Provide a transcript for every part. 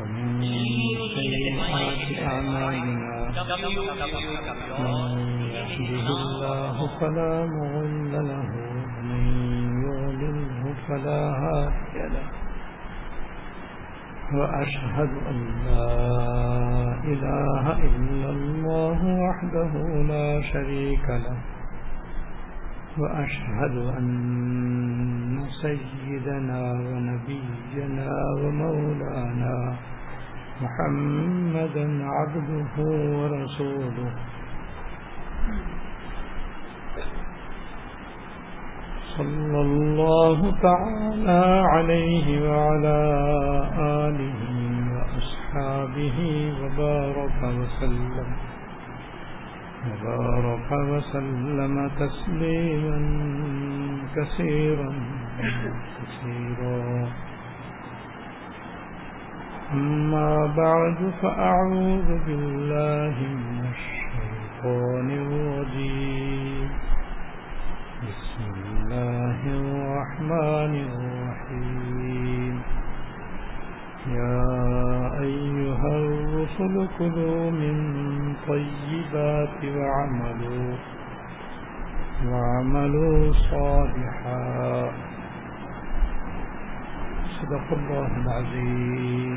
ومن سيئات أعمالنا من يهده الله فلا له ومن فلا هادي له وأشهد أن لا إله إلا الله وحده لا شريك له وأشهد أن سيدنا ونبينا ومولانا محمدا عبده ورسوله. صلى الله تعالى عليه وعلى آله وأصحابه وبارك وسلم. وبارك وسلم تسليما كثيرا كثيرا. أما بعد، فأعوذ بالله من الشيطان الرجيم. بسم الله الرحمن الرحيم. يا أيها الرحيم الرسل كلوا من طيبات وعملوا وعملوا صالحا. صدق الله العظيم.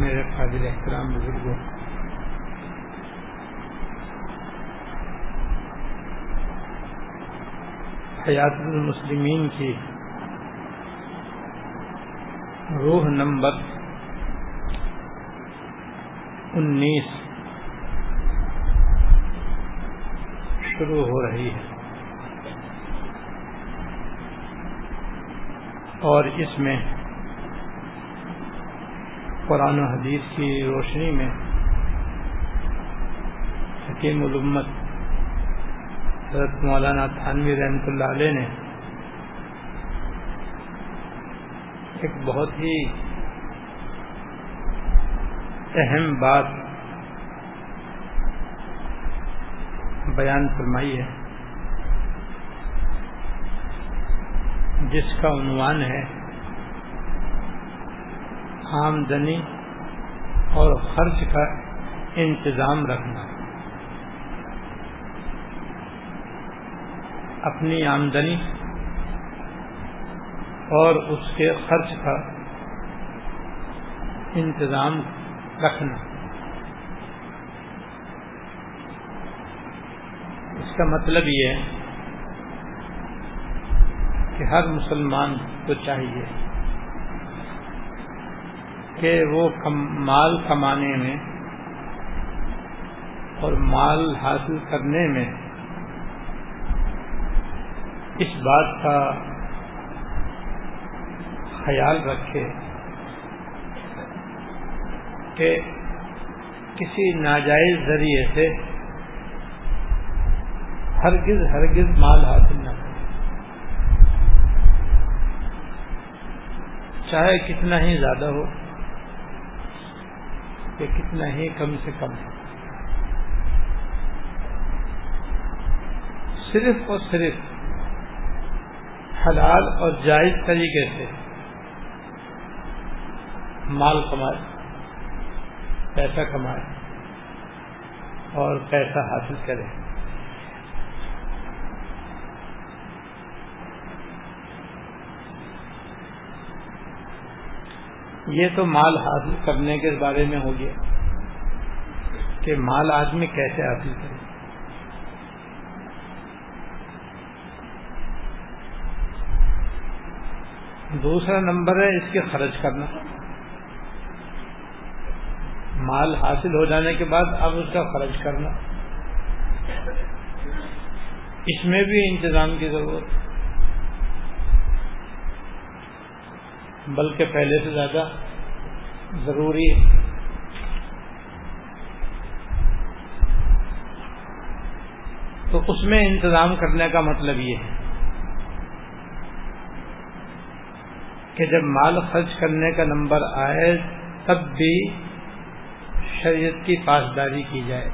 میرے قابل احترام بزرگوں، حیات المسلمین کی روح نمبر انیس شروع ہو رہی ہے اور اس میں قرآن و حدیث کی روشنی میں حکیم الامت حضرت مولانا تھانوی رحمۃ اللہ علیہ نے ایک بہت ہی اہم بات بیان فرمائی ہے، جس کا عنوان ہے آمدنی اور خرچ کا انتظام رکھنا۔ اپنی آمدنی اور اس کے خرچ کا انتظام رکھنا۔ اس کا مطلب یہ ہے کہ ہر مسلمان کو چاہیے کہ وہ مال کمانے میں اور مال حاصل کرنے میں اس بات کا خیال رکھے کہ کسی ناجائز ذریعے سے ہرگز ہرگز مال حاصل نہ کرے۔ چاہے کتنا ہی زیادہ ہو کہ کتنا ہی کم سے کم ہو۔ صرف اور صرف حلال اور جائز طریقے سے مال کمائے، پیسہ کمائے اور پیسہ حاصل کرے۔ یہ تو مال حاصل کرنے کے بارے میں ہو گیا کہ مال آدمی کیسے حاصل کرے۔ دوسرا نمبر ہے اس کے خرچ کرنا۔ مال حاصل ہو جانے کے بعد اب اس کا خرچ کرنا۔ اس میں بھی انتظام کی ضرورت۔ بلکہ پہلے سے زیادہ ضروری ہے۔ تو اس میں انتظام کرنے کا مطلب یہ ہے کہ جب مال خرچ کرنے کا نمبر آئے تب بھی شریعت کی پاسداری کی جائے۔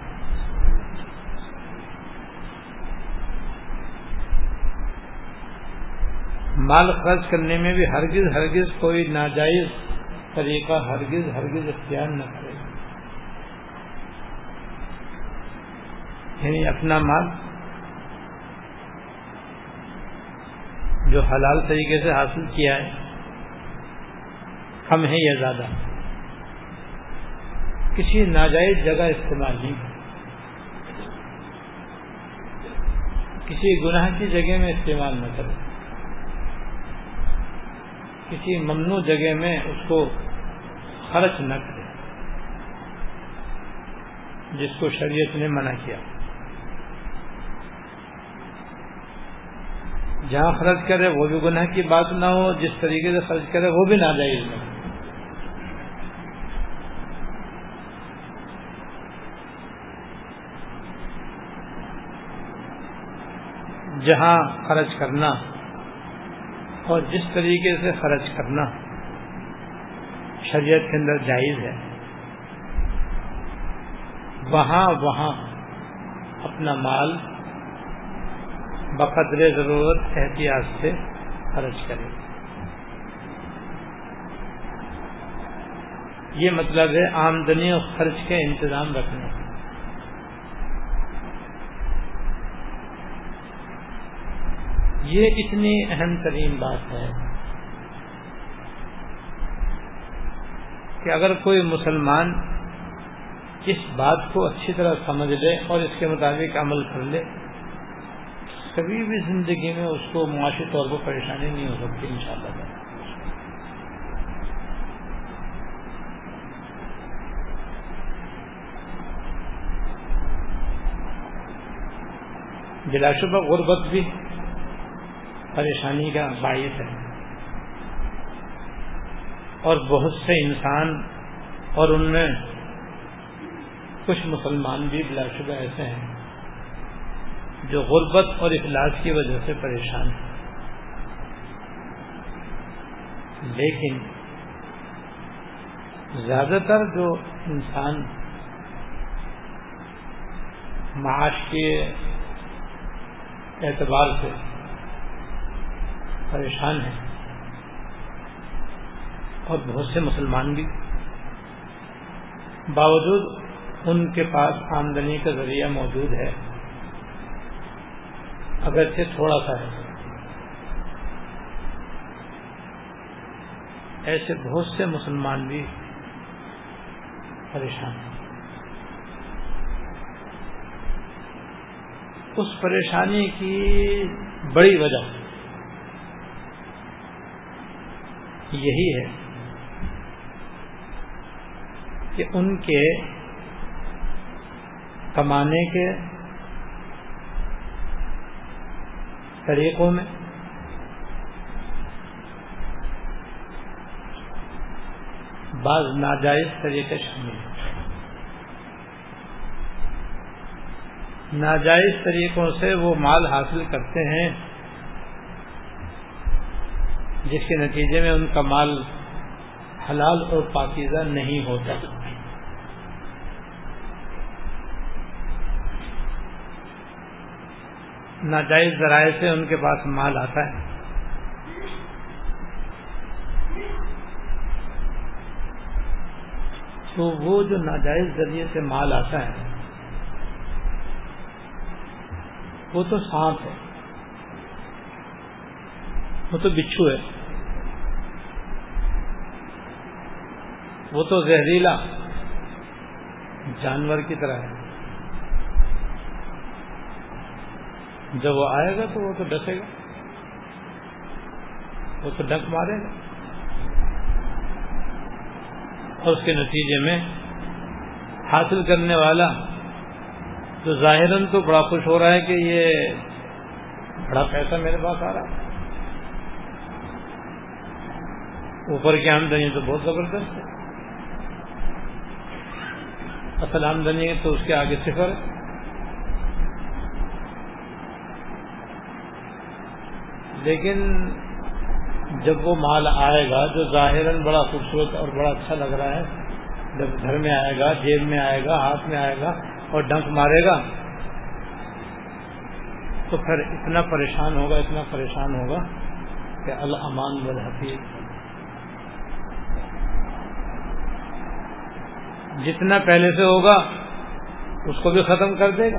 مال خرچ کرنے میں بھی ہرگز ہرگز کوئی ناجائز طریقہ، ہرگز ہرگز اختیار نہ کرے۔ یعنی اپنا مال جو حلال طریقے سے حاصل کیا ہے، کم ہے یا زیادہ؟ کسی ناجائز جگہ استعمال نہیں کسی گناہ کی جگہ میں استعمال نہ کرے کسی ممنوع جگہ میں اس کو خرچ نہ کرے۔ جس کو شریعت نے منع کیا۔ جہاں خرچ کرے وہ بھی گناہ کی بات نہ ہو، جس طریقے سے خرچ کرے وہ بھی ناجائز نہ ہو۔ جہاں خرچ کرنا اور جس طریقے سے خرچ کرنا شریعت کے اندر جائز ہے، وہاں وہاں اپنا مال بقدر ضرورت احتیاط سے خرچ کرے یہ مطلب ہے آمدنی اور خرچ کے انتظام رکھنے۔ یہ اتنی اہم ترین بات ہے کہ اگر کوئی مسلمان اس بات کو اچھی طرح سمجھ لے اور اس کے مطابق عمل کر لے، کبھی بھی زندگی میں اس کو معاشی طور پر پریشانی نہیں ہو سکتی ان شاء اللہ بلا شبہ غربت بھی پریشانی کا باعث ہے۔ اور بہت سے انسان اور ان میں کچھ مسلمان بھی بلا شبہ ایسے ہیں جو غربت اور اخلاص کی وجہ سے پریشان ہے لیکن زیادہ تر جو انسان معاش کے اعتبار سے پریشان ہیں۔ اور بہت سے مسلمان بھی۔ باوجود ان کے پاس آمدنی کا ذریعہ موجود ہے۔ اگرچہ تھوڑا سا ہے۔ ایسے بہت سے مسلمان بھی پریشان ہیں۔ اس پریشانی کی بڑی وجہ یہی ہے کہ ان کے کمانے کے طریقوں میں بعض ناجائز طریقے شامل ہیں۔ ناجائز طریقوں سے وہ مال حاصل کرتے ہیں۔ جس کے نتیجے میں ان کا مال حلال اور پاکیزہ نہیں ہوتا۔ ناجائز ذرائع سے ان کے پاس مال آتا ہے۔ تو وہ جو ناجائز ذریعے سے مال آتا ہے، وہ تو سانپ ہے۔ وہ تو بچھو ہے۔ وہ تو زہریلا جانور کی طرح ہے۔ جب وہ آئے گا تو وہ تو ڈسے گا۔ وہ تو ڈک مارے گا۔ اور اس کے نتیجے میں حاصل کرنے والا تو ظاہر تو بڑا خوش ہو رہا ہے کہ یہ بڑا پیسہ میرے پاس آ رہا ہے۔ اوپر کی آمدنی تو بہت زبردست ہے۔ اصل آمدنی تو اس کے آگے صفر لیکن جب وہ مال آئے گا، جو ظاہر بڑا خوبصورت اور بڑا اچھا لگ رہا ہے، جب گھر میں آئے گا، جیب میں آئے گا، ہاتھ میں آئے گا اور ڈنک مارے گا، تو پھر اتنا پریشان ہوگا، اتنا پریشان ہوگا کہ الامان والحفیظ۔ جتنا پہلے سے ہوگا، اس کو بھی ختم کر دے گا۔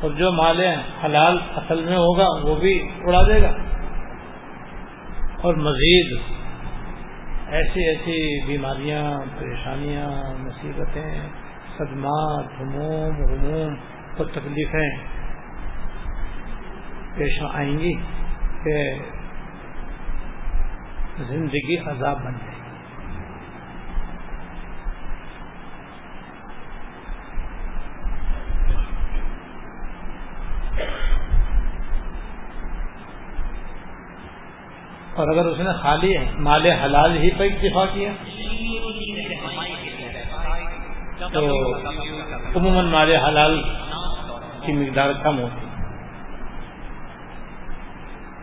اور جو مال حلال اصل میں ہوگا، وہ بھی اڑا دے گا۔ اور مزید ایسی ایسی بیماریاں، پریشانیاں، مصیبتیں صدمات ہموم غموم اور تکلیفیں پیش آئیں گی کہ زندگی عذاب بن جائے گی اور اگر اس نے خالی مال حلال ہی پہ اکتفا کیا تو عموماً مال حلال کی مقدار کم ہوتی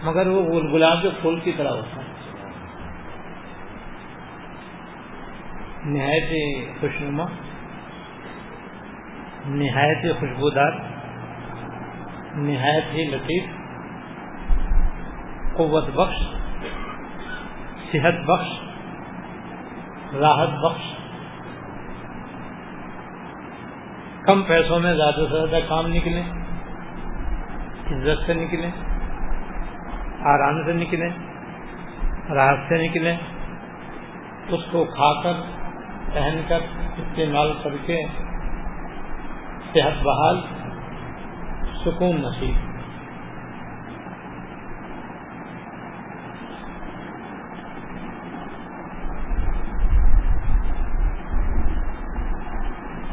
مگر وہ گلاب کے پھول کی طرح ہوتا ہے۔ نہایت ہی خوشنما، نہایت ہی خوشبودار، نہایت ہی لطیف، قوت بخش۔ صحت بخش، راحت بخش۔ کم پیسوں میں زیادہ سے زیادہ کام نکلے عزت سے نکلے آرام سے نکلے راحت سے نکلے اس کو کھا کر، پہن کر، استعمال کر کے صحت بحال، سکون نصیب۔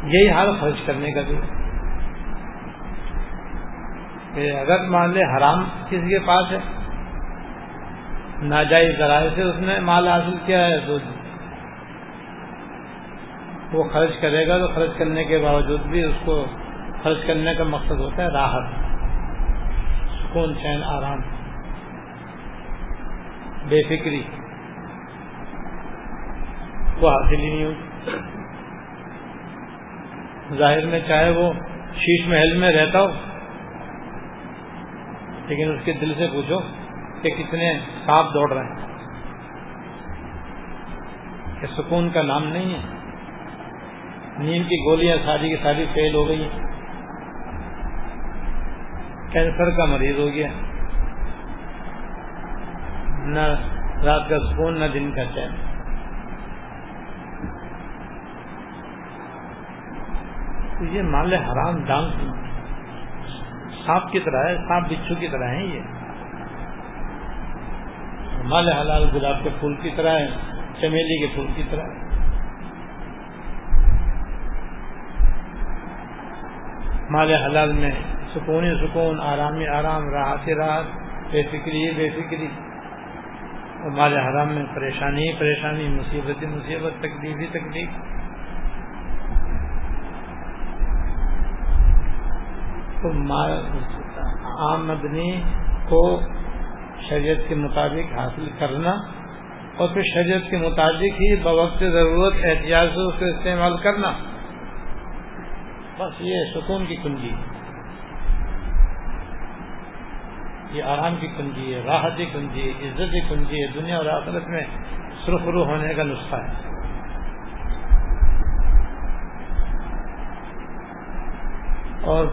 یہی حال خرچ کرنے کا بھی۔ کہ اگر مان لے حرام کسی کے پاس ہے، ناجائز ذرائع سے اس نے مال حاصل کیا ہے تو وہ خرچ کرے گا تو خرچ کرنے کے باوجود بھی اس کو خرچ کرنے کا مقصد ہوتا ہے راحت، سکون، چین، آرام۔ بے فکری۔ وہ حاصل ہی نہیں ہوتی ظاہر میں چاہے وہ شیش محل میں رہتا ہو، لیکن اس کے دل سے پوچھو کہ کتنے سانپ دوڑ رہے ہیں۔ کہ سکون کا نام نہیں ہے۔ نیند کی گولیاں ساری کی ساری فیل ہو گئی ہیں۔ کینسر کا مریض ہو گیا۔ نہ رات کا سکون، نہ دن کا چین۔ تو یہ مال حرام ڈانگ سانپ کی طرح ہے، سانپ بچھو کی طرح ہے یہ۔ مال حلال گلاب کے پھول کی طرح ہے، چمیلی کے پھول کی طرح۔ مال حلال میں سکون سکون، آرام آرام، راحت راحت، بے فکری بے فکری۔ اور مال حرام میں پریشانی پریشانی، مصیبت مصیبت، تکلیف ہی تکلیف۔ تو آمدنی کو شریعت کے مطابق حاصل کرنا اور پھر شریعت کے مطابق ہی بوقت ضرورت احتیاط سے اس استعمال کرنا۔ بس یہ سکون کی کنجی۔ یہ آرام کی کنجی ہے راحت کی کنجی ہے عزت کی کنجی ہے دنیا اور آخرت میں سرخرو ہونے کا نسخہ ہے۔ اور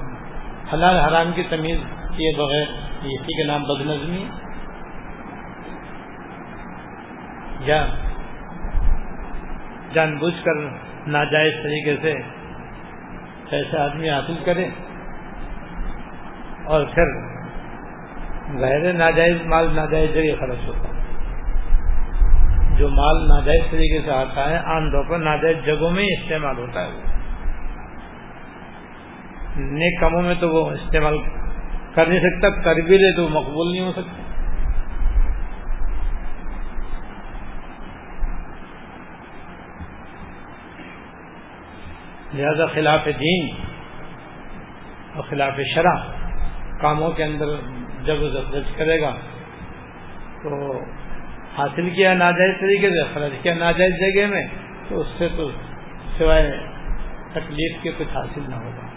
حلال حرام کی تمیز کیے بغیر اسی کے نام بد نظمی یا جان بوجھ کر ناجائز طریقے سے ایسے آدمی حاصل کرے اور پھر غیر ناجائز مال ناجائز جگہ خرچ ہوتا ہے۔ جو مال ناجائز طریقے سے آتا ہے، عام طور پر ناجائز جگہوں میں استعمال ہوتا ہے۔ وہ نیک کاموں میں تو وہ استعمال کر نہیں سکتا، کر بھی لے تو مقبول نہیں ہو سکتا۔ لہذا خلاف دین اور خلاف شرح کاموں کے اندر جب درج کرے گا تو حاصل کیا ناجائز طریقے سے خرچ کیا ناجائز جگہ میں، تو اس سے تو سوائے تکلیف کے کچھ حاصل نہ ہوگا۔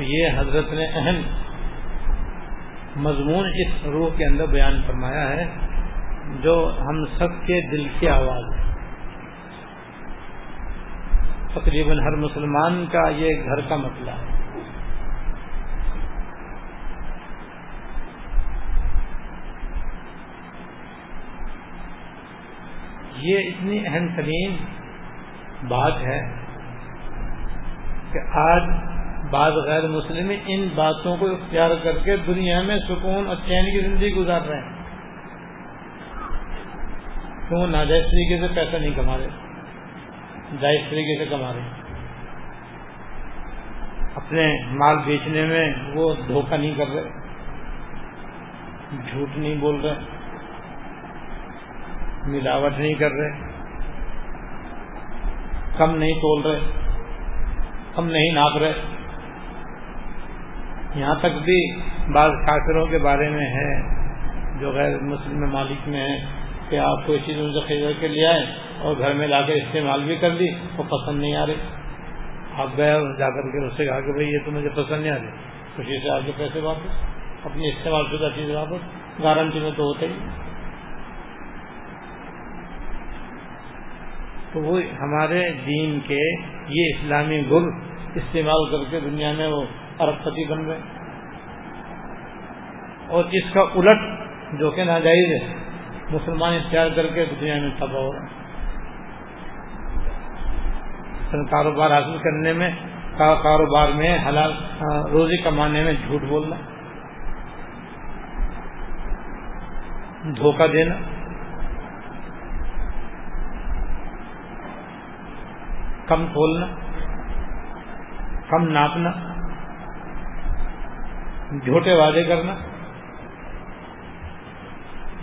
تو یہ حضرت نے اہم مضمون اس روح کے اندر بیان فرمایا ہے، جو ہم سب کے دل کی آواز ہے۔ تقریباً ہر مسلمان کا یہ گھر کا مسئلہ ہے۔ یہ اتنی اہم ترین بات ہے کہ آج بعض غیر مسلم ان باتوں کو اختیار کر کے دنیا میں سکون اور چین کی زندگی گزار رہے ہیں۔ کیوں ناجائز طریقے سے پیسہ نہیں کما رہے؟ جائز طریقے سے کما رہے اپنے مال بیچنے میں وہ دھوکہ نہیں کر رہے۔ جھوٹ نہیں بول رہے۔ ملاوٹ نہیں کر رہے۔ کم نہیں تول رہے۔ کم نہیں ناپ رہے۔ یہاں تک بھی بعض کافروں کے بارے میں ہے، جو غیر مسلم مالک میں ہے کہ آپ کوئی چیز ان سے خرید کے لے آئے اور گھر میں لا کے استعمال بھی کر لی، وہ پسند نہیں آ رہی آپ گئے اور جا کر کے اس سے کہا کہ بھائی یہ تو مجھے پسند نہیں آ رہی خوشی سے آگے پیسے واپس، اپنی استعمال شدہ چیز واپس۔ گارنٹی میں تو ہوتا ہی۔ تو وہ ہمارے دین کے یہ اسلامی گر استعمال کر کے دنیا میں وہ ارب پتی بن گئے۔ اور اس کا الٹ جو کہ ناجائز ہے، مسلمان اختیار کر کے دنیا میں تباہ ہو رہا کاروبار حاصل کرنے میں کاروبار میں حلال روزی کمانے میں جھوٹ بولنا، دھوکہ دینا، کم کھولنا، کم ناپنا۔ جھوٹے وعدے کرنا،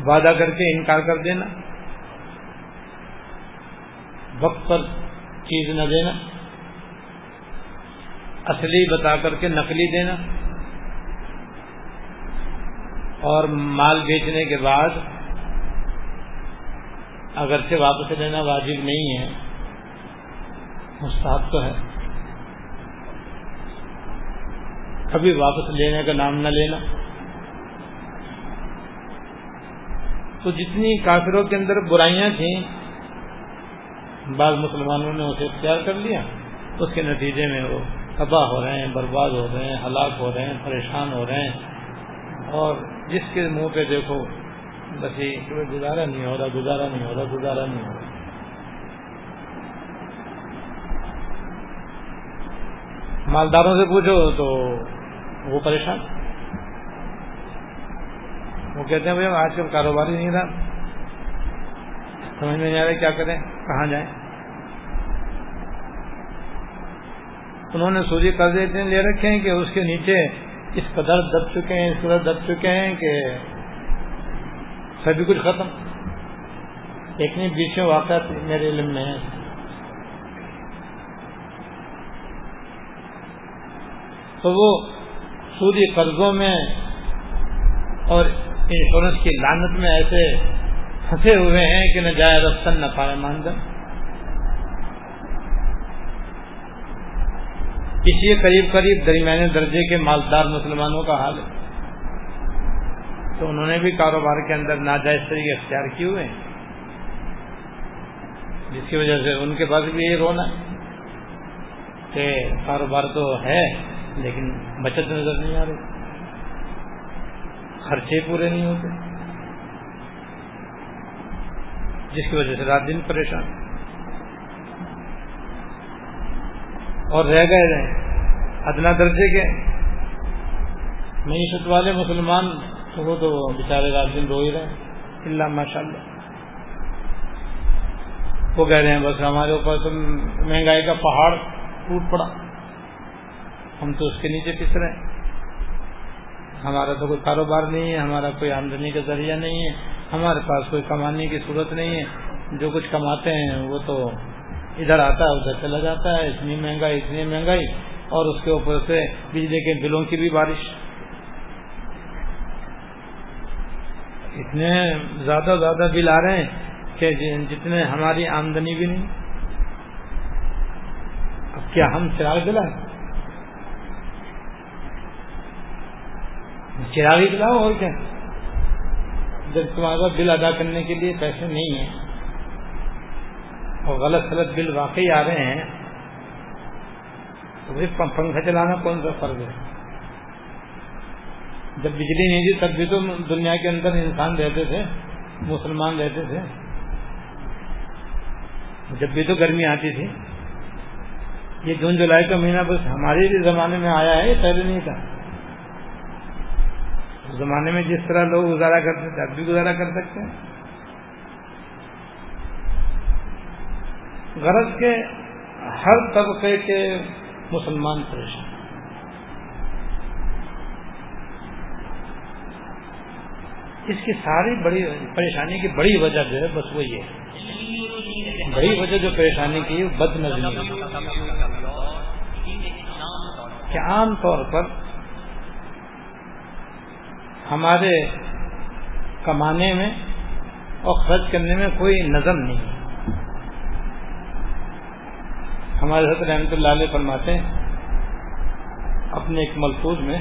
وعدہ کر کے انکار کر دینا، وقت پر چیز نہ دینا، اصلی بتا کر کے نقلی دینا، اور مال بیچنے کے بعد اگرچہ واپس لینا واجب نہیں ہے، مستحب تو ہے۔ کبھی واپس لینے کا نام نہ لینا۔ تو جتنی کافروں کے اندر برائیاں تھیں، بعض مسلمانوں نے اسے اختیار کر لیا۔ اس کے نتیجے میں وہ تباہ ہو رہے ہیں، برباد ہو رہے ہیں، ہلاک ہو رہے ہیں، پریشان ہو رہے ہیں۔ اور جس کے منہ پہ دیکھو، بس یہ گزارا نہیں ہو رہا، گزارا نہیں ہو رہا، گزارا نہیں ہو رہا۔ مالداروں سے پوچھو تو وہ پریشان؟ وہ کہتے ہیں بھائی آج کل کاروبار ہی نہیں رہا۔ سمجھ میں نہیں آ رہا کیا کریں، کہاں جائیں؟ انہوں نے سوجی قرضے اتنے لے رکھے ہیں کہ اس کے نیچے اس قدر دب چکے ہیں، اس قدر دب چکے ہیں کہ سبھی کچھ ختم۔ ایک نہیں، بیچ میں واقع میرے علم میں ہے تو وہ سودی قرضوں میں اور انشورنس کی لانت میں ایسے پھنسے ہوئے ہیں کہ نہ جائے رفتن نہ پائے ماندن اسی قریب قریب درمیانے درجے کے مالدار مسلمانوں کا حال ہے۔ تو انہوں نے بھی کاروبار کے اندر ناجائز طریقے اختیار کیے ہوئے ہیں۔ جس کی وجہ سے ان کے پاس بھی یہ رونا کہ کاروبار تو ہے۔ لیکن بچت نظر نہیں آ رہی۔ خرچے پورے نہیں ہوتے۔ جس کی وجہ سے رات دن پریشان۔ اور رہ گئے رہے ادنا درجے کے۔ معیشت والے مسلمان تو وہ تو بےچارے رات دن رو ہی رہے۔ اللہ ماشاء اللہ وہ کہہ رہے ہیں، بس ہمارے اوپر تو مہنگائی کا پہاڑ ٹوٹ پڑا۔ ہم تو اس کے نیچے پس رہے ہیں۔ ہمارا تو کوئی کاروبار نہیں ہے، ہمارا کوئی آمدنی کا ذریعہ نہیں ہے، ہمارے پاس کوئی کمانے کی صورت نہیں ہے۔ جو کچھ کماتے ہیں، وہ تو ادھر آتا ہے، ادھر چلا جاتا ہے۔ اتنی مہنگائی اتنی مہنگائی۔ اور اس کے اوپر سے بجلی کے بلوں کی بھی بارش۔ اتنے زیادہ زیادہ بل آ رہے ہیں کہ جتنے ہماری آمدنی بھی نہیں۔ اب کیا ہم چراغ دلائیں چراغی دلاؤ اور کیا؟ جب تمہارے پاس بل ادا کرنے کے لیے پیسے نہیں ہیں اور غلط غلط بل واقعی آ رہے ہیں، تو پنکھا چلانا کون سا فرض ہے؟ جب بجلی نہیں تھی تب بھی تو دنیا کے اندر انسان رہتے تھے، مسلمان رہتے تھے۔ جب بھی تو گرمی آتی تھی۔ یہ جون جولائی کا مہینہ بس ہمارے زمانے میں آیا ہے پہلے نہیں تھا۔ زمانے میں جس طرح لوگ گزارا کرتے تھے، اب بھی گزارا کر سکتے ہیں۔ غرض کے ہر طبقے کے مسلمان پریشان۔ اس کی ساری بڑی پریشانی کی بڑی وجہ جو ہے، بس وہ یہ ہے۔ بڑی وجہ جو پریشانی کی بد نظری کہ عام طور پر ہمارے کمانے میں اور خرچ کرنے میں کوئی نظم نہیں ہے۔ ہمارے حضرت رحمۃ اللہ علیہ فرماتے ہیں، اپنے ایک ملفوظ میں،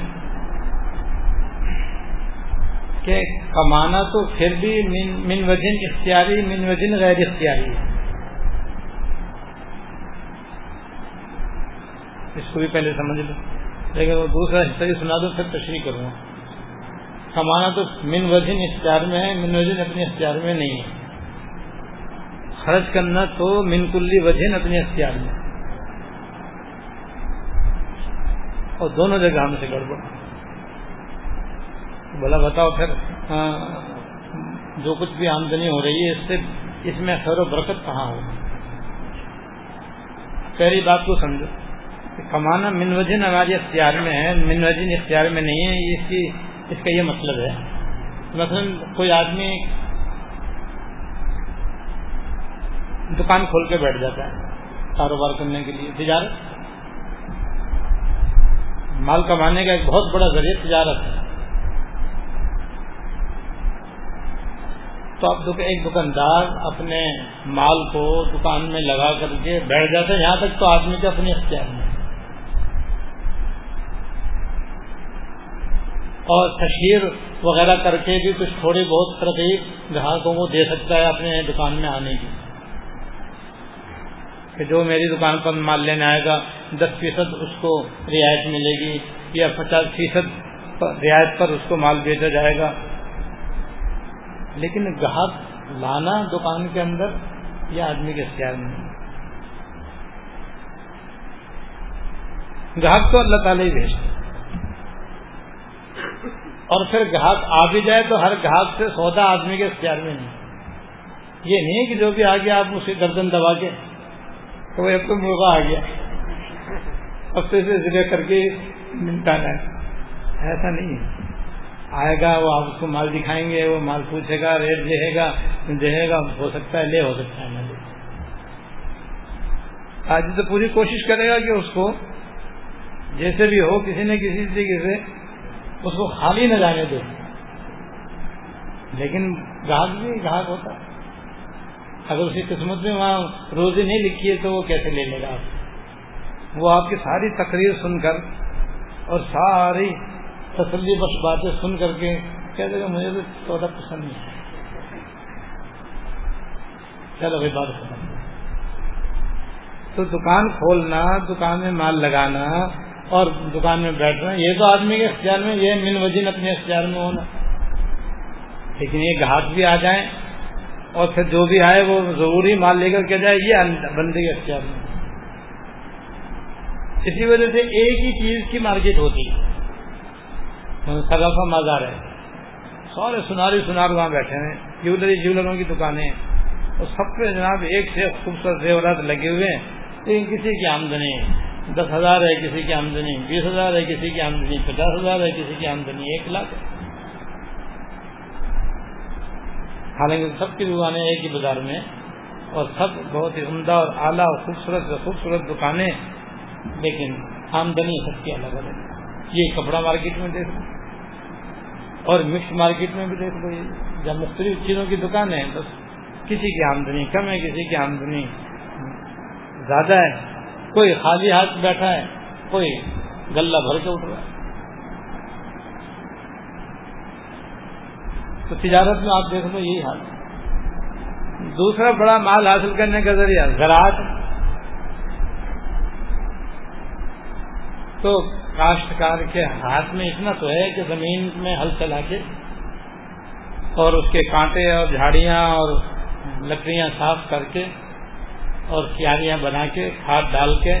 کہ کمانا تو پھر بھی من وجن اختیاری، من وجن غیر اختیاری ہے۔ اس کو بھی پہلے سمجھ لو۔ لیکن وہ دوسرا حصہ ہی سنا دو، پھر تشریح کروں۔ گا کمانا تو من وجن اختیار میں ہے، من وجن اپنے اختیار میں نہیں ہے۔ خرچ کرنا تو من کلی وجہ اپنے اختیار میں۔ اور دونوں جگہ ہم سے گڑبڑ۔ بولا بتاؤ پھر جو کچھ بھی آمدنی ہو رہی ہے، اس سے اس میں خیر و برکت کہاں ہو پہلی بات کو سمجھو کمانا من وجن ہماری اختیار میں ہے، من وجن اختیار میں نہیں ہے، اس کی اس کا یہ مطلب ہے۔ مثلا کوئی آدمی دکان کھول کے بیٹھ جاتا ہے کاروبار کرنے کے لیے، تجارت۔ مال کمانے کا ایک بہت بڑا ذریعہ تجارت ہے۔ تو اب ایک دکاندار اپنے مال کو دکان میں لگا کر کے بیٹھ جاتے ہیں یہاں تک تو آدمی کے اپنے اختیار میں اور تشہیر وغیرہ کر کے بھی کچھ تھوڑی بہت ترغیب گراہکوں کو دے سکتا ہے اپنے دکان میں آنے کی۔ کہ جو میری دکان پر مال لینے آئے گا، دس فیصد اس کو رعایت ملے گی یا پچاس فیصد رعایت پر اس کو مال بیچا جائے گا۔ لیکن گاہک لانا دکان کے اندر یہ آدمی کے اختیار میں گاہک تو اللہ تعالی ہی بھیجتے اور پھر گاہک آ بھی جائے تو ہر گاہک سے سودا آدمی کے اختیار میں نہیں۔ یہ نہیں کہ جو بھی آ گیا آپ اسے گردن دبا کے تو وہ ایک تو مرغا آ گیا۔ ہفتے سے ذکر کر کے نمٹانا ہے۔ ایسا نہیں ہے۔ آئے گا وہ آپ اس کو مال دکھائیں گے، وہ مال پوچھے گا، ریٹ دے گا دے گا، ہو سکتا ہے، لے ہو سکتا ہے۔ نہ آج تو پوری کوشش کرے گا کہ اس کو جیسے بھی ہو، کسی نہ کسی طریقے سے اس کو خالی نہ جانے دے۔ لیکن گاہک بھی گاہک ہوتا۔ ہے اگر اسی قسمت میں وہاں روزی نہیں لکھی ہے تو وہ کیسے لے لے گا؟ آپ وہ آپ کی ساری تقریر سن کر اور ساری تسلی بخش باتیں سن کر کے کہہ دے گا مجھے تو سودا پسند نہیں چلو بھائی بات ختم۔ تو دکان کھولنا، دکان میں مال لگانا اور دکان میں بیٹھنا یہ تو آدمی کے اختیار میں، یہ من وجین اپنے اختیار میں ہونا۔ لیکن یہ گاہک بھی آ جائیں اور پھر جو بھی آئے وہ ضروری مال لے کر کے جائے، یہ بندے کے اختیار میں۔ اسی وجہ سے ایک ہی چیز کی مارکیٹ ہوتی ہے۔ سگافا مزار ہے سارے سناری سنار وہاں بیٹھے ہیں۔ جیولری جیولروں کی دکانیں۔ اور سب پہ جناب ایک سے خوبصورت زیورات لگے ہوئے ہیں۔ لیکن کسی کی آمدنی ہے دس ہزار ہے کسی کی آمدنی، بیس ہزار ہے کسی کی آمدنی، پچاس ہزار ہے کسی کی آمدنی، ایک لاکھ۔ حالانکہ سب کی دکانیں ایک ہی بازار میں اور سب بہت ہی عمدہ اور اعلیٰ اور خوبصورت خوبصورت دکانیں، لیکن آمدنی سب کی الگ الگ یہ کپڑا مارکیٹ میں دیکھ لو۔ اور مکس مارکیٹ میں بھی دیکھ لو۔ جب مختلف چیزوں کی دکان ہے بس کسی کی آمدنی کم ہے، کسی کی آمدنی زیادہ ہے۔ کوئی خالی ہاتھ بیٹھا ہے، کوئی گلہ بھر کے اٹھ رہا ہے۔ تو تجارت میں آپ دیکھ لو، یہی حال ہے۔ دوسرا بڑا مال حاصل کرنے کا ذریعہ، زراعت۔ تو کاشتکار کے ہاتھ میں اتنا تو ہے کہ زمین میں ہل چلا کے اور اس کے کانٹے اور جھاڑیاں اور لکڑیاں صاف کر کے اور کیاریاں بنا کے، کھاد ڈال کے،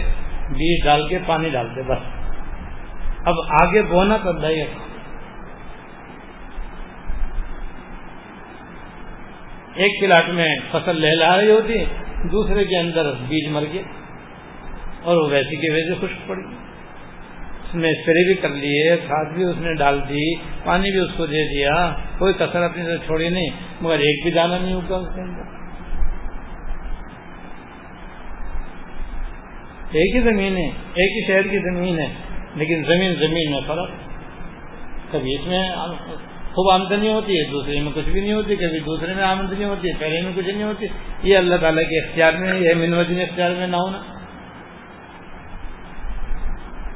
بیج ڈال کے، پانی ڈال دے بس۔ اب آگے بونا تو نہیں ایک پلاٹ میں فصل لہلا رہی ہوتی، دوسرے کے اندر بیج مر گئے۔ اور وہ ویسی کی ویسے خشک پڑی۔ اس نے اسپرے بھی کر لیے، کھاد بھی اس نے ڈال دی، پانی بھی اس کو دے دیا۔ کوئی کسر اپنی سے چھوڑی نہیں، مگر ایک بھی دانا نہیں ہوگا اس کے اندر۔ ایک ہی زمین ہے، ایک ہی شہر کی زمین ہے، لیکن زمین زمین میں فرق۔ کبھی اس میں خوب آمدنی ہوتی ہے، دوسرے میں کچھ بھی نہیں ہوتی، کبھی دوسرے میں آمدنی ہوتی ہے، پہلے میں کچھ نہیں ہوتی۔ یہ اللہ تعالیٰ کے اختیار میں یہ منوجن اختیار میں نہ ہونا۔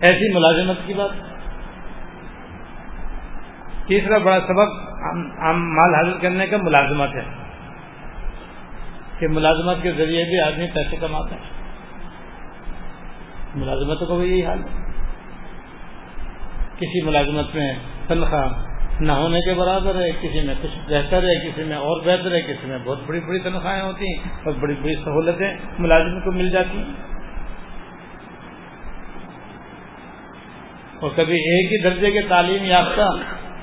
ایسی ملازمت کی بات۔ تیسرا بڑا سبب مال حاصل کرنے کا ملازمت ہے، کہ ملازمت کے ذریعے بھی آدمی پیسے کماتا ہے۔ ملازمتوں کا بھی یہی حال ہے۔ کسی ملازمت میں تنخواہ نہ ہونے کے برابر ہے، کسی میں کچھ بہتر ہے، کسی میں اور بہتر ہے، کسی میں بہت بڑی بڑی تنخواہیں ہوتی ہیں اور بڑی بڑی سہولتیں ملازم کو مل جاتی ہیں۔ اور کبھی ایک ہی درجے کے تعلیم یافتہ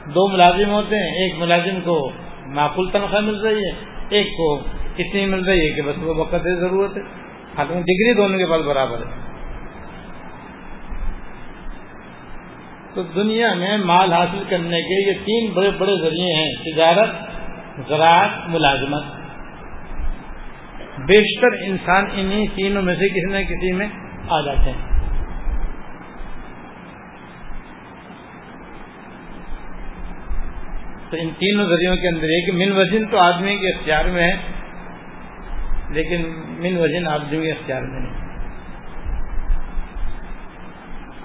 دو ملازم ہوتے ہیں، ایک ملازم کو معقول تنخواہ مل رہی ہے، ایک کو اتنی مل رہی ہے کہ بس وہ وقت ضرورت ہے۔ حالانکہ ڈگری دونوں کے پاس برابر ہے۔ تو دنیا میں مال حاصل کرنے کے یہ تین بڑے بڑے ذریعے ہیں، تجارت، زراعت، ملازمت۔ بیشتر انسان انہی تینوں میں سے کسی نہ کسی میں آ جاتے ہیں۔ تو ان تینوں ذریعوں کے اندر ایک من وزن تو آدمی کے اختیار میں ہے، لیکن من وزن آدمی کے اختیار میں نہیں۔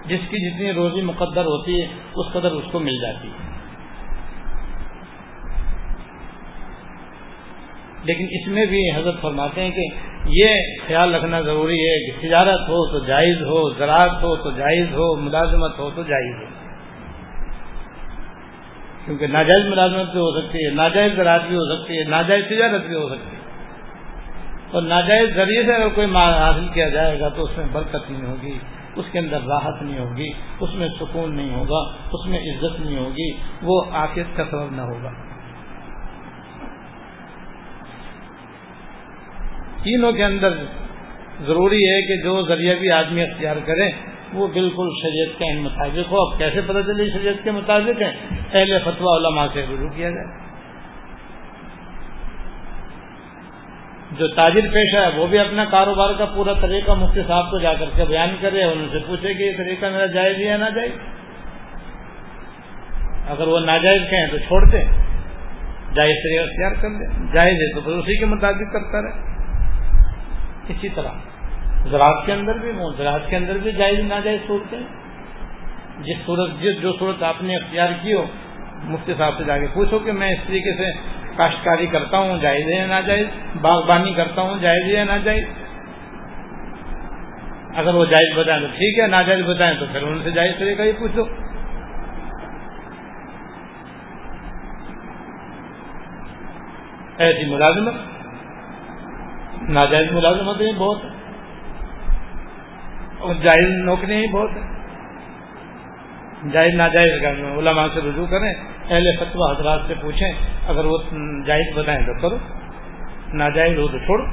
جس کی جتنی روزی مقدر ہوتی ہے، اس قدر اس کو مل جاتی ہے۔ لیکن اس میں بھی حضرت فرماتے ہیں کہ یہ خیال رکھنا ضروری ہے کہ تجارت ہو تو جائز ہو، زراعت ہو تو جائز ہو، ملازمت ہو تو جائز ہو۔ کیونکہ ناجائز ملازمت بھی ہو سکتی ہے، ناجائز زراعت بھی ہو سکتی ہے، ناجائز تجارت بھی ہو سکتی ہے۔ اور ناجائز ذریعے سے اگر کوئی مال حاصل کیا جائے گا تو اس میں برکت نہیں ہوگی۔ اس کے اندر راحت نہیں ہوگی، اس میں سکون نہیں ہوگا، اس میں عزت نہیں ہوگی، وہ آخر کا سبب نہ ہوگا۔ تینوں کے اندر ضروری ہے کہ جو ذریعہ بھی آدمی اختیار کرے، وہ بالکل شریعت کے مطابق ہو۔ اب کیسے پتہ چلے شریعت کے مطابق ہے؟ پہلے فتوا علماء سے رجوع کیا جائے۔ جو تاجر پیشہ ہے وہ بھی اپنا کاروبار کا پورا طریقہ مفتی صاحب کو جا کر کے بیان کرے ان سے پوچھے کہ یہ طریقہ میرا جائز یا نہ جائز اگر وہ ناجائز کہیں تو چھوڑتے جائز طریقہ اختیار کر لیں۔ جائز ہے تو پھر اسی کے مطابق کرتا رہے۔ اسی طرح زراعت کے اندر بھی زراعت کے اندر بھی جائز ناجائز صورتیں جس صورت جس جو صورت آپ نے اختیار کی ہو، مفتی صاحب سے جا کے پوچھو کہ میں اس طریقے سے کاشتکاری کرتا ہوں، جائز ہے یا ناجائز؟ باغبانی کرتا ہوں، جائز ہے یا ناجائز؟ اگر وہ جائز بتائیں تو ٹھیک ہے، ناجائز بتائیں تو پھر ان سے جائز طریقہ ہی پوچھ لو ایسی ملازمت، ناجائز ملازمت ہی بہت اور جائز نوکریاں ہی بہت ہیں۔ جائز ناجائز علماء سے رجوع کریں۔ اہل فتوا حضرات سے پوچھیں، اگر وہ جائز بتائیں تو کرو، ناجائز ہو تو چھوڑو۔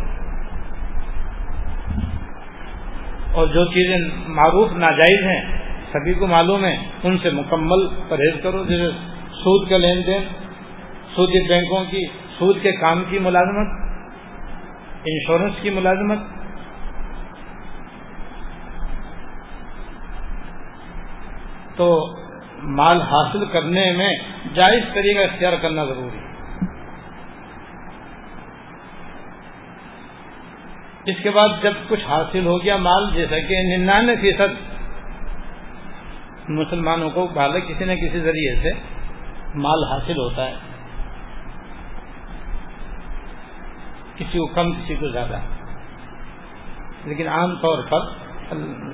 اور جو چیزیں معروف ناجائز ہیں، سبھی کو معلوم ہے ان سے مکمل پرہیز کرو۔ جیسے سود کا لین دین، سود بینکوں کی، سود کے کام کی ملازمت، انشورنس کی ملازمت۔ تو مال حاصل کرنے میں جائز طریقہ اختیار کرنا ضروری ہے۔ اس کے بعد جب کچھ حاصل ہو گیا مال، جیسا کہ ننانوے فیصد مسلمانوں کو بھالا کسی نہ کسی ذریعے سے مال حاصل ہوتا ہے۔ کسی کو کم، کسی کو زیادہ۔ لیکن عام طور پر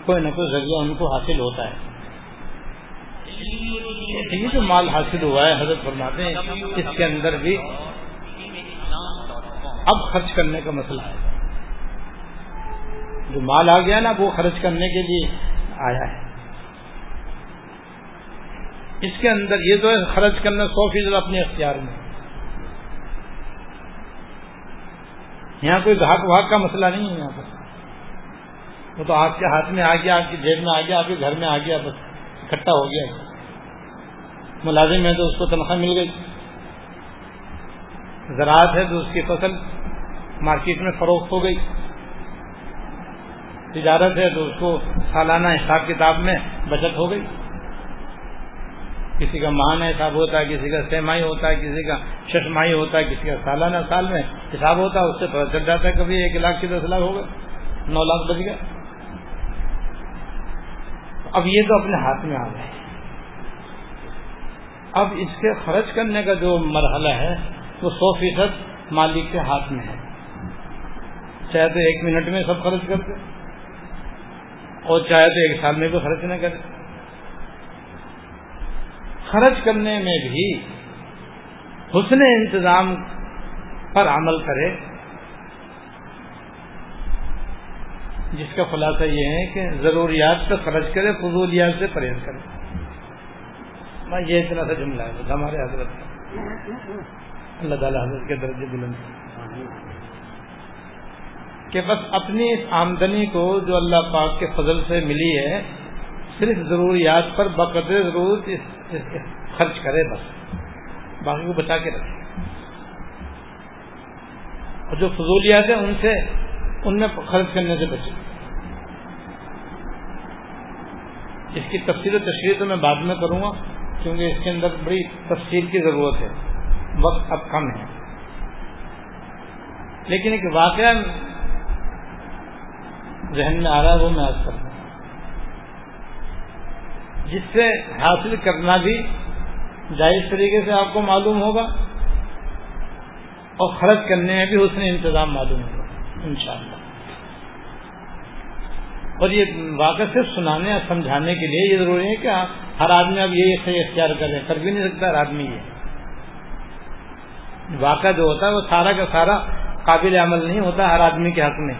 کوئی نہ کوئی ذریعہ ان کو حاصل ہوتا ہے۔ یہ جو مال حاصل ہوا ہے، حضرت فرماتے ہیں، اس کے اندر بھی اب خرچ کرنے کا مسئلہ ہے جو مال آ گیا نا، وہ خرچ کرنے کے لیے آیا ہے۔ اس کے اندر یہ تو خرچ کرنا سو فیصد اپنے اختیار میں۔ یہاں کوئی گاہک واہک کا مسئلہ نہیں ہے یہاں پر۔ وہ تو آپ کے ہاتھ میں آ گیا، آپ کی جیب میں آ گیا، آپ کے گھر میں آ گیا، بس اکٹھا ہو گیا۔ ملازم ہے تو اس کو تنخواہ مل گئی۔ زراعت ہے تو اس کی فصل مارکیٹ میں فروخت ہو گئی۔ تجارت ہے تو اس کو سالانہ حساب کتاب میں بچت ہو گئی۔ کسی کا ماہانہ حساب ہوتا ہے، کسی کا سہمائی ہوتا ہے، کسی کا ششمائی ہوتا ہے، کسی کا سالانہ سال میں حساب ہوتا ہے، اس سے پتہ چل جاتا ہے کبھی ایک لاکھ کی دس لاکھ ہوگا نو لاکھ بچ گیا اب یہ تو اپنے ہاتھ میں آ گئے۔ اب اس کے خرچ کرنے کا جو مرحلہ ہے، وہ سو فیصد مالک کے ہاتھ میں ہے۔ چاہے تو ایک منٹ میں سب خرچ کرتے، اور چاہے تو ایک سال میں بھی خرچ نہ کرے۔ خرچ کرنے میں بھی حسن انتظام پر عمل کرے۔ جس کا خلاصہ یہ ہے کہ ضروریات پر خرچ کرے، فضولیات سے پرہیز کرے۔ یہ اتنا سا جملہ ہے ہمارے حضرت اللہ تعالیٰ حضرت کے درجے بلند کہ بس اپنی اس آمدنی کو جو اللہ پاک کے فضل سے ملی ہے، صرف ضروریات پر بقدر ضرورت خرچ کرے بس۔ باقی کو بچا کے رکھے۔ اور جو فضولیات ہیں، ان سے، ان میں خرچ کرنے سے بچے۔ اس کی تفصیل و تشریح تو میں بعد میں کروں گا۔ کیونکہ اس کے اندر بڑی تفصیل کی ضرورت ہے۔ وقت اب کم ہے۔ لیکن ایک واقعہ ذہن میں آ رہا ہے، وہ میں آج کروں۔ جس سے حاصل کرنا بھی جائز طریقے سے آپ کو معلوم ہوگا اور خرچ کرنے میں بھی اس نے انتظام معلوم ہوگا، انشاءاللہ۔ اور یہ واقع صرف سنانے اور سمجھانے کے لیے یہ ضروری ہے کہ آپ ہر آدمی اب یہ صحیح اختیار کرے کر بھی نہیں سکتا ہر آدمی یہ واقعہ جو ہوتا ہے وہ سارا کا سارا قابل عمل نہیں ہوتا ہر آدمی کے حق میں۔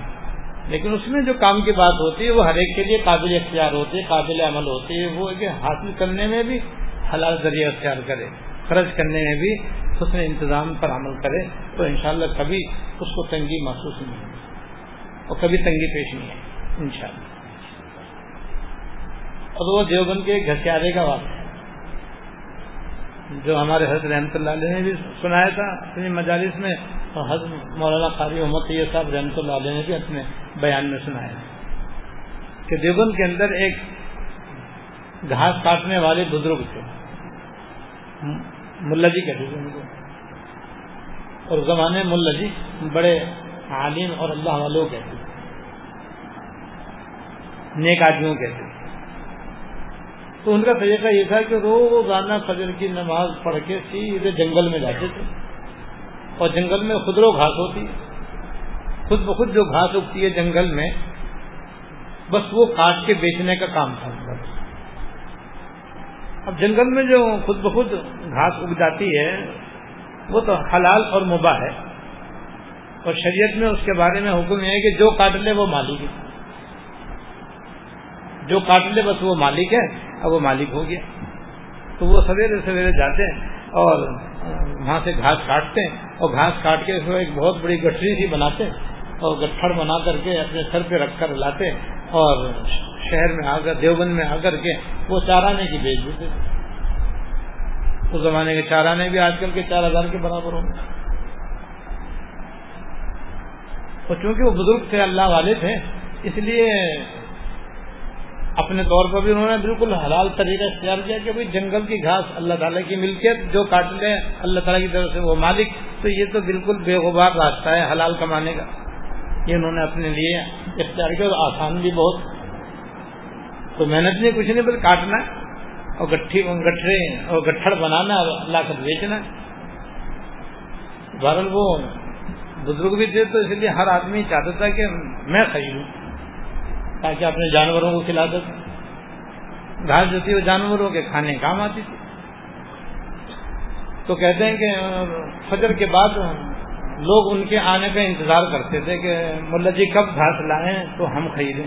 لیکن اس میں جو کام کی بات ہوتی ہے وہ ہر ایک کے لیے قابل اختیار ہوتی ہے، قابل عمل ہوتی ہے، وہ کہ حاصل کرنے میں بھی حلال ذریعہ اختیار کرے، خرچ کرنے میں بھی حسن انتظام پر عمل کرے، تو انشاءاللہ کبھی اس کو تنگی محسوس نہیں ہے اور کبھی تنگی پیش نہیں ہے انشاءاللہ۔ اور وہ دیوبند کے گھسیارے کا واقعہ جو ہمارے حضرت رحمت اللہ علیہ نے بھی سنایا تھا، اپنی مجالس میں، اور حضرت مولانا قاری محمد طیب صاحب رحمت اللہ علیہ نے بھی اپنے بیان میں سنایا کہ دیوبند کے اندر ایک گھاس کاٹنے والے بزرگ تھے۔ ملا جی کہتے تھے ان کو۔ اور زمانے ملا جی بڑے عالم اور اللہ والوں کہتے نیک آدمیوں کہتے تو ان کا طریقہ یہ تھا کہ روزانہ فجر کی نماز پڑھ کے سیدھے جنگل میں جاتے تھے۔ اور جنگل میں خدرو گھاس ہوتی خود بخود جو گھاس اگتی ہے جنگل میں، بس وہ کاٹ کے بیچنے کا کام تھا۔ اب جنگل میں جو خود بخود گھاس اگ جاتی ہے، وہ تو حلال اور مباح ہے۔ اور شریعت میں اس کے بارے میں حکم یہ ہے کہ جو کاٹ لے وہ مالک ہے۔ جو کاٹ لے بس وہ مالک ہے۔ اب وہ مالک ہو گیا۔ تو وہ سویرے سویرے جاتے ہیں اور وہاں سے گھاس کاٹتے ہیں اور گھاس کاٹ کے ایک بہت بڑی گٹری سی بناتے اور گٹھڑ بنا کر کے اپنے سر پہ رکھ کر لاتے اور شہر میں آ کر، دیوبند میں آ کر کے وہ چارانے کی بیچ دیتے اس زمانے کے چارانے بھی آج کل کے چار ہزار کے برابر ہوں گے۔ اور چونکہ وہ بزرگ تھے، اللہ والے تھے اس لیے اپنے طور پر بھی انہوں نے بالکل حلال طریقہ اختیار کیا کہ بھائی جنگل کی گھاس اللہ تعالیٰ کی ملکیت جو کاٹ لے اللہ تعالیٰ کی طرف سے وہ مالک، تو یہ تو بالکل بے غبار راستہ ہے حلال کمانے کا۔ یہ انہوں نے اپنے لیے اختیار کیا اور آسان بھی بہت۔ تو محنت نہیں، کچھ نہیں، بس کاٹنا اور گٹھی گٹھڑے اور گٹھڑ بنانا اور اللہ کا بیچنا۔ بہرحال وہ بزرگ بھی تھے تو اس لیے ہر آدمی چاہتا تھا کہ میں خریدوں تاکہ اپنے جانوروں کو کھلا دے گھاس جو تھی وہ جانوروں کے کھانے کام آتی تھی۔ تو کہتے ہیں کہ، فجر کے بعد لوگ ان کے آنے کا انتظار کرتے تھے کہ، ملا جی کب گھاس لائیں تو ہم خریدیں۔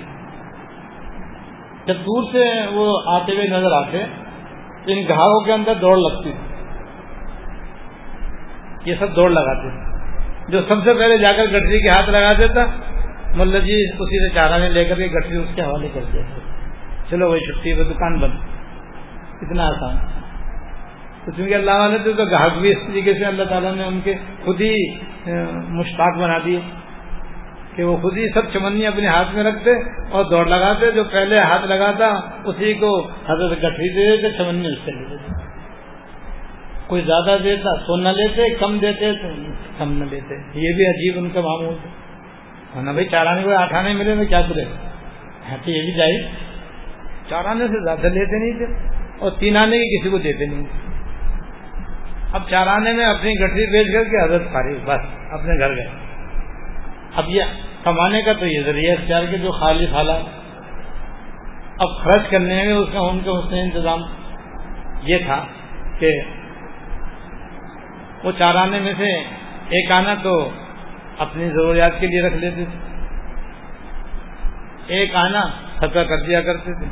جب دور سے وہ آتے ہوئے نظر آتے، تو ان گاہکوں کے اندر دوڑ لگتی تھی۔ یہ سب دوڑ لگاتے تھے۔ جو سب سے پہلے جا کر گٹری کے ہاتھ لگا دیتا ملا جی اسی سے چارہ میں لے کر کے گٹری اس کے حوالے کر دیتے چلو وہی چھٹی وہ دکان بند۔ اتنا آسان۔ تو چونکہ اللہ والے تھے تو گاہک بھی اس طریقے سے اللہ تعالیٰ نے ان کے خود ہی مشتاق بنا دیے۔ کہ وہ خود ہی سب چمنی اپنے ہاتھ میں رکھتے اور دوڑ لگاتے، جو پہلے ہاتھ لگاتا، اسی کو حضرت گٹھی دے دیتے، چمنی اس سے لے دیتے۔ کوئی زیادہ دیتا تو نہ لیتے، کم دیتے تو کم نہ لیتے۔ یہ بھی عجیب ان کا معمول تھا۔ بھائی چار آنے کو آٹھ آنے ملے تو کیا کرے؟ ہاں تو یہ بھی جائے۔ چار آنے سے زیادہ لیتے نہیں تھے اور تین آنے کی کسی کو دیتے نہیں۔ تھے اب چارانے میں اپنی گٹری بیچ کر کے حضرت فارغ بس، اپنے گھر گئے۔ اب یہ کمانے کا تو یہ ذریعہ اختیار کے جو خالی خالہ اب خرچ کرنے میں اس کا ان کا اس نے انتظام یہ تھا کہ وہ چارانے میں سے ایک آنا تو اپنی ضروریات کے لیے رکھ لیتے تھے۔ ایک آنا خطرہ کر دیا کرتے تھے۔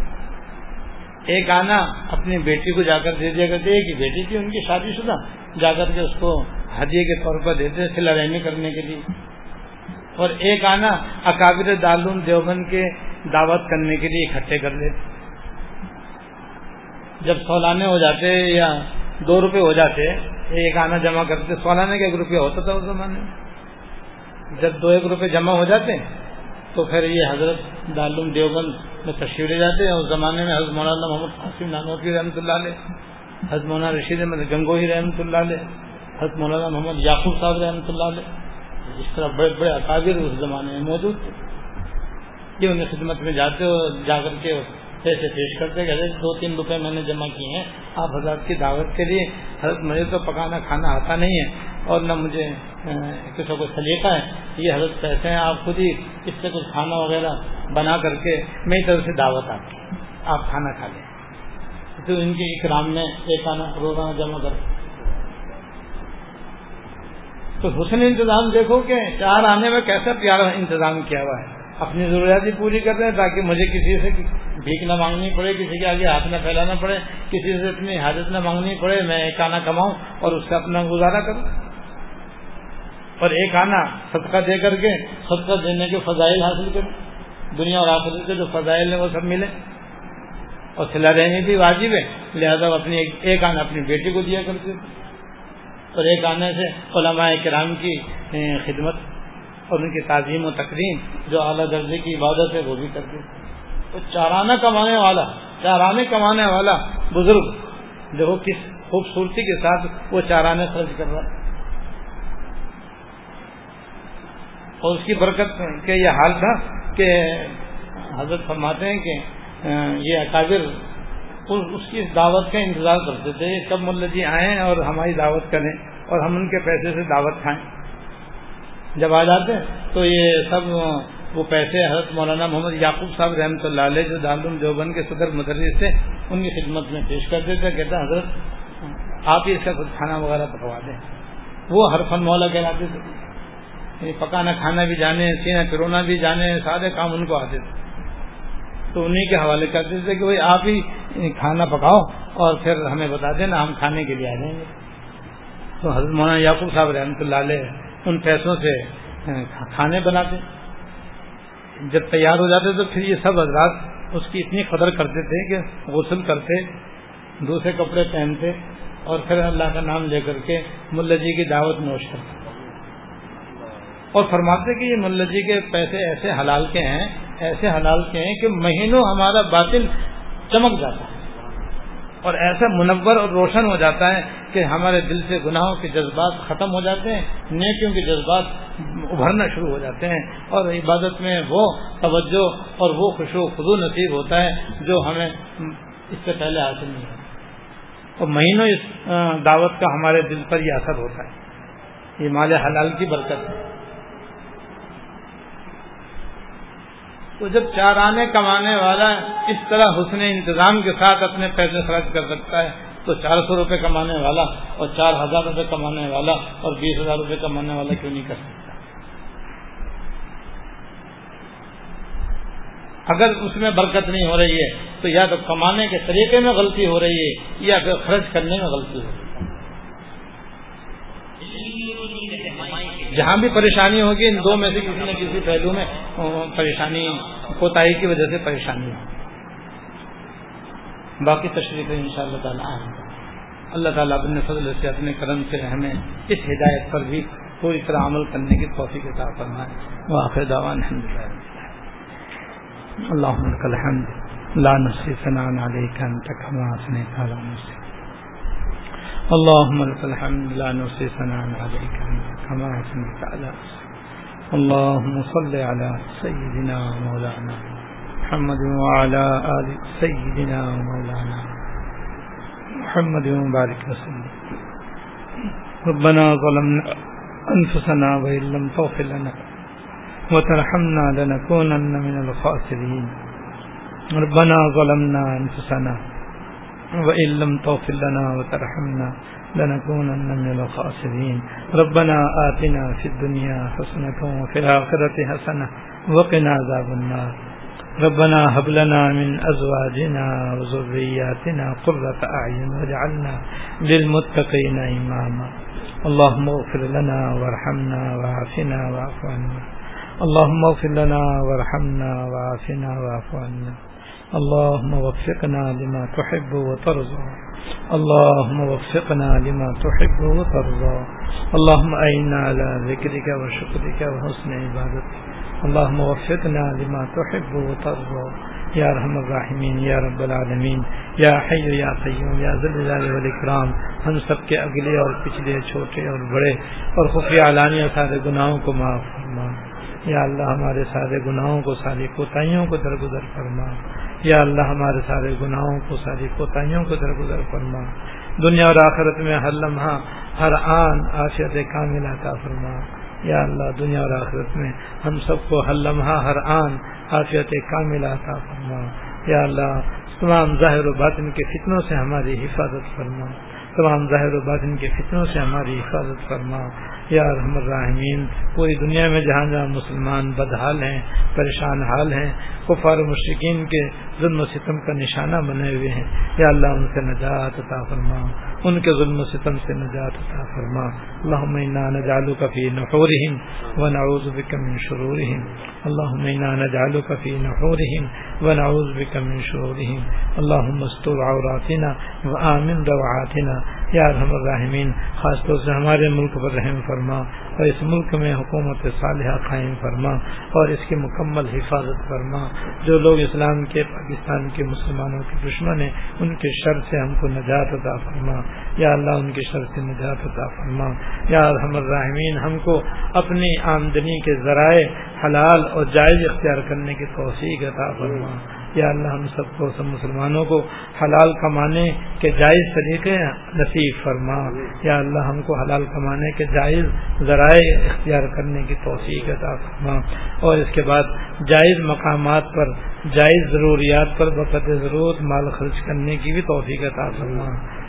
ایک آنا اپنی بیٹی کو جا کر دے دیا کرتے ایک ہی بیٹی تھی ان کی شادی شدہ۔ جا کر کے اس کو ہدیے کے طور پر دیتے سلا رحمی کرنے کے لیے۔ اور ایک آنا اکابر دالون دیوبند کے دعوت کرنے کے لیے اکٹھے کر لیتے جب سولانے ہو جاتے یا دو روپے ہو جاتے، ایک آنا جمع کرتے۔ سولانے کا ایک روپیہ ہوتا تھا اس زمانے میں۔ جب دو ایک روپے جمع ہو جاتے تو پھر یہ حضرت دالم دیوبند میں تشریف لے جاتے ہیں اس زمانے میں حضرت مولانا محمد قاسم نانوی رحمۃ اللہ علیہ، حضرت مولانا رشید احمد گنگوہی رحمۃ اللہ علیہ، حضرت مولانا محمد یعقوب صاحب رحمۃ اللہ علیہ، اس طرح بڑے بڑے اکابر اس زمانے میں موجود تھے۔ یہ انہیں خدمت میں جاتے ہو جا کر کے پیسے پیش کرتے کہ دو تین روپے میں نے جمع کیے ہیں، آپ حضرت کی دعوت کے لیے، حضرت مجھے تو پکانا کھانا آتا نہیں ہے۔ اور نہ مجھے کسی کو سلیقہ ہے۔ یہ حضرت پیسے ہیں، آپ خود ہی اس سے کچھ کھانا وغیرہ بنا کر کے میری طرف سے دعوت آتی آپ کھانا کھا لیں۔ تو ان کے اکرام میں ایک آنا، روزانہ جمع کر تو حسن انتظام دیکھو کہ چار آنے میں کیسا پیارا انتظام کیا ہوا ہے۔ اپنی ضروریات بھی پوری کر دیں تاکہ مجھے کسی سے بھیک نہ مانگنی پڑے، کسی کے آگے ہاتھ نہ پھیلانا پڑے، کسی سے اپنی حاجت نہ مانگنی پڑے، میں ایک آنا کماؤں اور اس سے اپنا گزارا کروں۔ اور ایک آنا صدقہ دے کر کے، صدقہ دینے کے فضائل حاصل کریں۔ دنیا اور آخر کے جو فضائل ہیں وہ سب ملے اور سلا رہنے بھی واجب ہے، لہذا اپنی ایک آنا اپنی بیٹی کو دیا کرتے اور ایک آنے سے علماء کرام کی خدمت اور ان کی تعظیم و تقریم جو اعلیٰ درجے کی عبادت ہے، وہ بھی کرتے تو چارانہ کمانے والا، چارانے کمانے والا بزرگ، دیکھو کس خوبصورتی کے ساتھ وہ چارانے خرچ کر رہا اور اس کی برکت کے یہ حال تھا کہ حضرت فرماتے ہیں کہ یہ اکابر اس کی دعوت کا انتظار کرتے تھے کب ملا جی آئیں اور ہماری دعوت کریں اور ہم ان کے پیسے سے دعوت کھائیں۔ جب آ جاتے تو یہ سب وہ پیسے حضرت مولانا محمد یعقوب صاحب رحمۃ اللہ علیہ جو دارالعلوم دیوبند کے صدر مدرس تھے، ان کی خدمت میں پیش کرتے تھے، کہتے حضرت، آپ ہی اس کا کچھ کھانا وغیرہ پکوا دیں۔ وہ ہر فن مولا کہلاتے تھے۔ یعنی پکانا، کھانا بھی جانے، سینا پرونا بھی جانے، سارے کام ان کو آتے تھے۔ تو انہیں کے حوالے کرتے تھے کہ بھائی آپ ہی یعنی کھانا پکاؤ اور پھر ہمیں بتا دینا، ہم کھانے کے لیے آ جائیں گے۔ تو حضرت مولانا یعقوب صاحب رحمۃ اللہ علیہ ان پیسوں سے کھانے بناتے۔ جب تیار ہو جاتے تو پھر یہ سب حضرات اس کی اتنی قدر کرتے تھے کہ غسل کرتے، دوسرے کپڑے پہنتے اور پھر اللہ کا نام لے کر کے ملا جی کی دعوت نوش کرتے۔ اور فرماتے کہ یہ ملا جی کے پیسے ایسے حلال کے ہیں، ایسے حلال کے ہیں کہ مہینوں ہمارا باطل چمک جاتا ہے۔ اور ایسا منور اور روشن ہو جاتا ہے کہ ہمارے دل سے گناہوں کے جذبات ختم ہو جاتے ہیں، نیکیوں کے جذبات ابھرنا شروع ہو جاتے ہیں۔ اور عبادت میں وہ توجہ اور وہ خوشو خدو نصیب ہوتا ہے جو ہمیں اس سے پہلے حاصل نہیں ہوتا۔ اور مہینوں اس دعوت کا ہمارے دل پر یہ اثر ہوتا ہے۔ یہ مال حلال کی برکت ہے۔ تو جب چار آنے کمانے والا اس طرح حسن انتظام کے ساتھ اپنے پیسے خرچ کر سکتا ہے، تو چار سو روپے کمانے والا اور چار ہزار روپے کمانے والا اور بیس ہزار روپے کمانے والا کیوں نہیں کر سکتا؟ اگر اس میں برکت نہیں ہو رہی ہے، تو یا تو کمانے کے طریقے میں غلطی ہو رہی ہے یا پھر خرچ کرنے میں غلطی ہو رہی ہے۔ جہاں بھی پریشانی ہوگی، ان دو میں سے کسی نہ کسی پہلو میں پریشانی کوتا کی وجہ سے پریشانی ہو باقی تشریف ان شاء اللہ تعالیٰ اللہ تعالیٰ اپنے فضل سے، اپنے کرم سے ہمیں اس ہدایت پر بھی پوری طرح عمل کرنے کی توفیق کے ساتھ فرمائے وہ آخر دعوان اللہ الحمد، لا نصی سنان عليك انت كما اثنيت على اللهم لك الحمد لا نصي ثناء عليك كما أثنيت على اللهم صل على سيدنا مولانا محمد وعلى آل سيدنا مولانا محمد وبارك وسلم. ربنا ظلمنا أنفسنا وإن لم تغفر لنا وترحمنا لنكونن من الخاسرين. ربنا ظلمنا أنفسنا وإن لم تغفر لنا وترحمنا لنكونن من الخاسرين ربنا آتنا في الدنيا حسنة وفي الآخرة حسنة وقنا عذاب النار ربنا هب لنا من أزواجنا وذرياتنا قرة أعين واجعلنا للمتقين إماما اللهم اغفر لنا وارحمنا وعافنا واعف عنا اللهم اغفر لنا وارحمنا وعافنا واعف عنا اللهم وفقنا لما تحب وترضى. اللهم وفقنا لما تحب وترضى. اللهم أعنا على ذكرك وشكرك وحسن عبادتك. اللهم وفقنا لما تحب وترضى. یا رحم الراحمین یا رب العالمین یا حی یا قیوم یا ذل والاکرام ہم سب کے اگلے اور پچھلے چھوٹے اور بڑے اور خفیہ علانیہ سارے گناہوں کو معاف فرما۔ یا اللہ ہمارے سارے گناہوں کو ساری کوتاہیوں کو درگزر فرما۔ یا اللہ ہمارے سارے گناہوں کو، ساری کوتاہیوں کو درگزر فرما۔ دنیا اور آخرت میں ہر لمحہ، ہر آن آفیت کامل عطا فرما۔ یا اللہ، دنیا اور آخرت میں ہم سب کو ہر لمحہ، ہر آن آفیت کامل عطا فرما۔ یا اللہ، تمام ظاہر و باطن کے فتنوں سے ہماری حفاظت فرما۔ تمام ظاہر و باطن کے فتنوں سے ہماری حفاظت فرما۔ یا رحم الرحمین پوری دنیا میں جہاں جہاں مسلمان بدحال ہیں، پریشان حال ہیں، کفار مشرقین کے ظلم و ستم کا نشانہ بنے ہوئے ہیں، یا اللہ ان سے نجات عطا فرما، ان کے ظلم و ستم سے نجات عطا فرما۔ اللهم انا نجعلك في نحورهم ونعوذ بك من شرورهم اللهم انا نجعلك في نحورهم ونعوذ بك من شرورهم اللهم استر عوراتنا وآمن روعاتنا۔ یا ارحم الراحمین، خاص طور سے ہمارے ملک پر رحم فرما اور اس ملک میں حکومت صالحہ قائم فرما اور اس کی مکمل حفاظت فرما۔ جو لوگ اسلام کے، پاکستان کے مسلمانوں کے دشمن ہیں، ان کے شر سے ہم کو نجات عطا فرما۔ یا اللہ، ان کے شر سے نجات عطا فرما۔ یا ارحم الراحمین، ہم کو اپنی آمدنی کے ذرائع حلال اور جائز اختیار کرنے کی توفیق عطا فرما۔ یا اللہ ہم سب کو، سب مسلمانوں کو حلال کمانے کے جائز طریقے نصیب فرما۔ یا اللہ ہم کو حلال کمانے کے جائز ذرائع اختیار کرنے کی توفیق عطا فرما۔ اور اس کے بعد جائز مقامات پر، جائز ضروریات پر بقت ضرورت مال خرچ کرنے کی بھی توفیق عطا فرما۔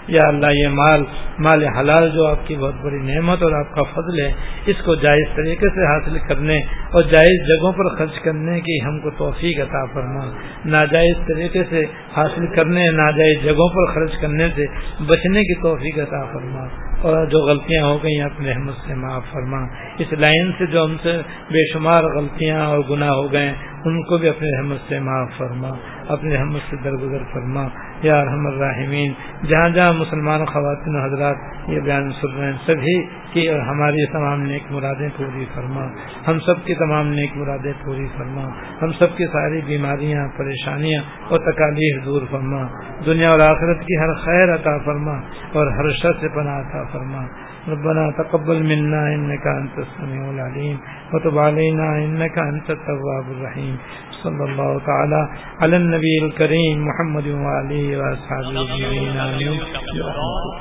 یا اللہ یہ مال مال حلال جو آپ کی بہت بڑی نعمت اور آپ کا فضل ہے، اس کو جائز طریقے سے حاصل کرنے اور جائز جگہوں پر خرچ کرنے کی ہم کو توفیق عطا فرما۔ ناجائز طریقے سے حاصل کرنے، ناجائز جگہوں پر خرچ کرنے سے بچنے کی توفیق عطا فرما۔ اور جو غلطیاں ہو گئی اپنے احمد سے معاف فرما۔ اس لائن سے جو ہم سے بے شمار غلطیاں اور گناہ ہو گئے، ان کو بھی اپنے احمد سے معاف فرما۔ اپنے احمد سے درگزر فرما۔ یا رحم الرحمین جہاں جہاں مسلمان خواتین و حضرات یہ بیان سن رہے ہیں، سبھی کی اور ہماری تمام نیک مرادیں پوری فرما۔ ہم سب کی تمام نیک مرادیں پوری فرما۔ ہم سب کی ساری بیماریاں، پریشانیاں اور تکالیف دور فرما۔ دنیا اور آخرت کی ہر خیر عطا فرما اور ہر شر سے پناہ عطا فرما۔ ربنا تقبل منا انك انت السميع العليم وتب علينا انك انت التواب الرحيم صلى الله تعالى على النبي الكريم محمد و وعليه واصحابه اجمعين امين برحمتك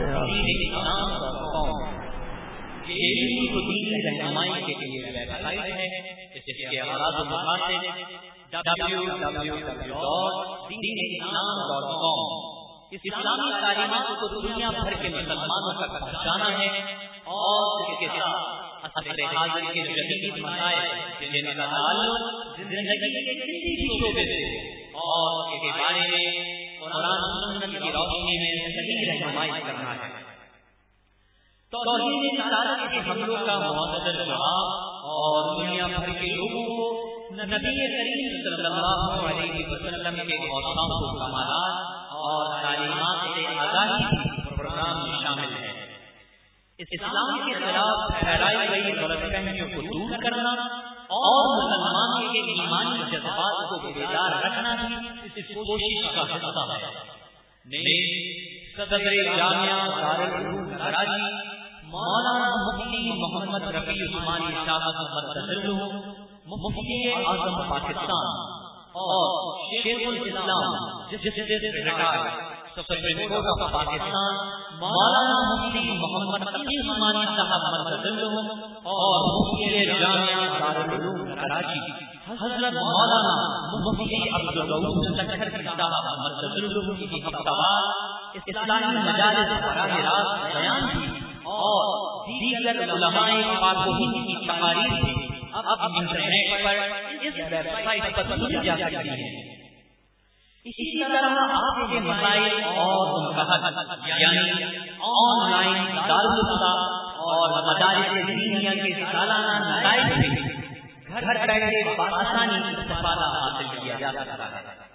يا رب اسلامی تعلیمات کو دنیا بھر کے مسلمانوں تک پہنچانا ہے اور اس کے ساتھ اثر حاضر کے جدید مسائل جن کا تعلق زندگی کے کسی بھی شعبے سے اور کے بارے میں قرآن سنت کی روشنی میں صحیح رہنمائی کرنا ہے۔ توحید رسالت کے حملوں کا مؤثر جواب اور دنیا بھر کے لوگوں کو نبی کریم صلی اللہ علیہ وسلم کے اوسام کو کمالات اور تعلیمات سے آگاہی پروگرام میں شامل ہے۔ اسلام کے خلاف پھیلائی گئی غلط فہمیوں کو دور کرنا اور مسلمان کے ایمانی جذبات کو بیدار رکھنا بھی اس کوشش کا حصہ ہے۔ صدر جامعہ دارالعلوم کراچی، مولانا مفتی محمد رفیع عثمانی شاہ محمد مفتی اعظم پاکستان اور شیخ الاسلام جس سے ریٹائر پاکستان مولانا مفتی محمد تقی عثمانی صاحب مرکز اور مفتی جامعہ دارالعلوم کراچی حضرت مولانا مفتی عبد الرؤوف لکھر کی صاحب مرکز کی ہفتہ وار اسلامی مجالس براہ راست بیان کی اور دیگر علماء پاک و ہند کی تقاریر اب انٹرنیٹ پر اس ویب سائٹ پر سنی جا سکتی ہیں اسی طرح آپ کے مسائل اور یعنی آن لائن دارالفتا اور مدارس دینیا کے سالانہ نتائج سے گھر بیٹھے بآسانی استفادہ حاصل کیا جا سکتا ہے۔